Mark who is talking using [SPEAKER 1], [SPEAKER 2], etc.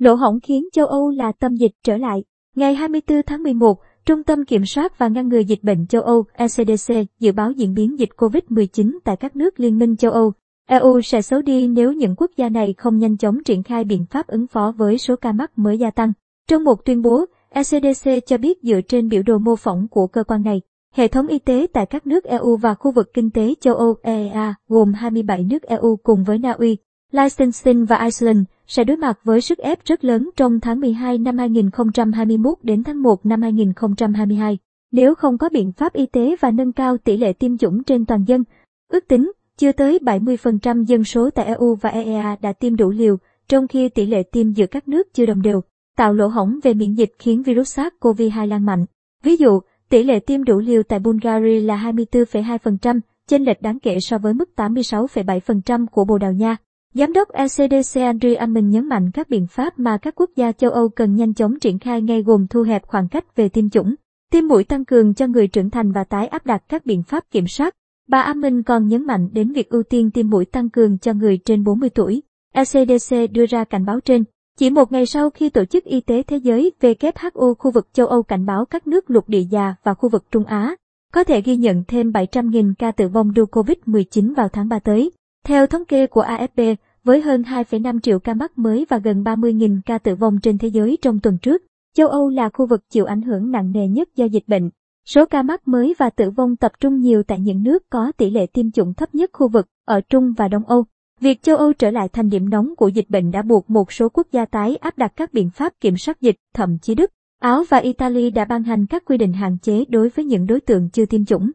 [SPEAKER 1] Lỗ hổng khiến châu Âu là tâm dịch trở lại. Ngày 24 tháng 11, Trung tâm Kiểm soát và Ngăn ngừa Dịch bệnh châu Âu ECDC dự báo diễn biến dịch COVID-19 tại các nước Liên minh châu Âu. EU sẽ xấu đi nếu những quốc gia này không nhanh chóng triển khai biện pháp ứng phó với số ca mắc mới gia tăng. Trong một tuyên bố, ECDC cho biết dựa trên biểu đồ mô phỏng của cơ quan này, hệ thống y tế tại các nước EU và khu vực kinh tế châu Âu EEA gồm 27 nước EU cùng với Na Uy, Liechtenstein và Iceland sẽ đối mặt với sức ép rất lớn trong tháng 12 năm 2021 đến tháng 1 năm 2022. Nếu không có biện pháp y tế và nâng cao tỷ lệ tiêm chủng trên toàn dân, ước tính chưa tới 70% dân số tại EU và EEA đã tiêm đủ liều, trong khi tỷ lệ tiêm giữa các nước chưa đồng đều, tạo lỗ hổng về miễn dịch khiến virus SARS-CoV-2 lan mạnh. Ví dụ, tỷ lệ tiêm đủ liều tại Bulgaria là 24,2%, chênh lệch đáng kể so với mức 86,7% của Bồ Đào Nha. Giám đốc ECDC Andrew Amin nhấn mạnh các biện pháp mà các quốc gia châu Âu cần nhanh chóng triển khai ngay gồm thu hẹp khoảng cách về tiêm chủng, tiêm mũi tăng cường cho người trưởng thành và tái áp đặt các biện pháp kiểm soát. Bà Amin còn nhấn mạnh đến việc ưu tiên tiêm mũi tăng cường cho người trên 40 tuổi. ECDC đưa ra cảnh báo trên, chỉ một ngày sau khi Tổ chức Y tế Thế giới WHO khu vực châu Âu cảnh báo các nước lục địa già và khu vực Trung Á có thể ghi nhận thêm 700.000 ca tử vong do COVID-19 vào tháng 3 tới. Theo thống kê của AFP, với hơn 2,5 triệu ca mắc mới và gần 30.000 ca tử vong trên thế giới trong tuần trước, châu Âu là khu vực chịu ảnh hưởng nặng nề nhất do dịch bệnh. Số ca mắc mới và tử vong tập trung nhiều tại những nước có tỷ lệ tiêm chủng thấp nhất khu vực ở Trung và Đông Âu. Việc châu Âu trở lại thành điểm nóng của dịch bệnh đã buộc một số quốc gia tái áp đặt các biện pháp kiểm soát dịch, thậm chí Đức, Áo và Italy đã ban hành các quy định hạn chế đối với những đối tượng chưa tiêm chủng.